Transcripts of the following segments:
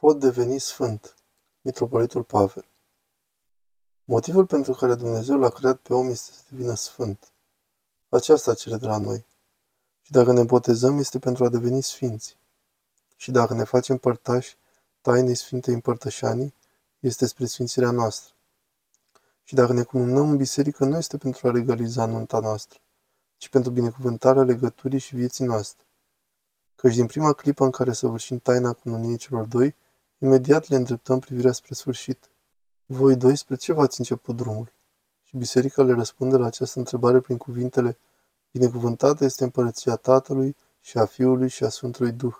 Pot deveni sfânt. Mitropolitul Pavel Motivul pentru care Dumnezeu l-a creat pe om este să devină sfânt. Aceasta cere de la noi. Și dacă ne botezăm, este pentru a deveni sfinți. Și dacă ne facem părtași tainei Sfintei Împărtășanii, este spre sfințirea noastră. Și dacă ne cununăm în biserică, nu este pentru a legaliza nunta noastră, ci pentru binecuvântarea legăturii și vieții noastre. Căci din prima clipă în care săvârșim taina cununiei celor doi, Imediat le îndreptăm privirea spre sfârșit. Voi doi spre ce v-ați început drumul? Și biserica le răspunde la această întrebare prin cuvintele Binecuvântată este împărăția Tatălui și a Fiului și a Sfântului Duh.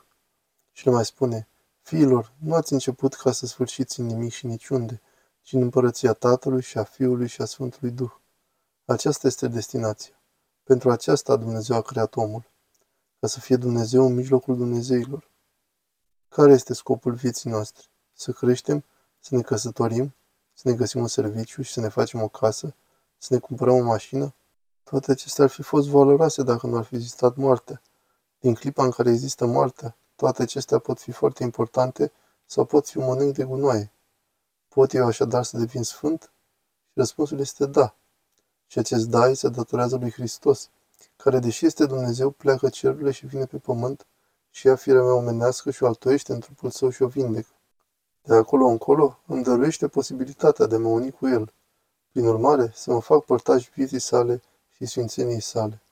Și le mai spune, Fiilor, nu ați început ca să sfârșiți în nimic și niciunde, ci în împărăția Tatălui și a Fiului și a Sfântului Duh. Aceasta este destinația. Pentru aceasta Dumnezeu a creat omul, ca să fie Dumnezeu în mijlocul Dumnezeilor. Care este scopul vieții noastre? Să creștem, să ne căsătorim, să ne găsim un serviciu și să ne facem o casă, să ne cumpărăm o mașină? Toate acestea ar fi fost valoroase dacă nu ar fi existat moartea. Din clipa în care există moartea, toate acestea pot fi foarte importante sau pot fi un mănânc de gunoaie. Pot eu așadar să devin sfânt? Și răspunsul este da. Și acest da îi se datorează lui Hristos, care, deși este Dumnezeu, pleacă cerurile și vine pe pământ și ea firea mea omenească și o altoiește în trupul său și o vindecă. De acolo încolo îmi dăruiește posibilitatea de a mă uni cu el. Prin urmare, să mă fac părtaș vieții sale și sfințenii sale.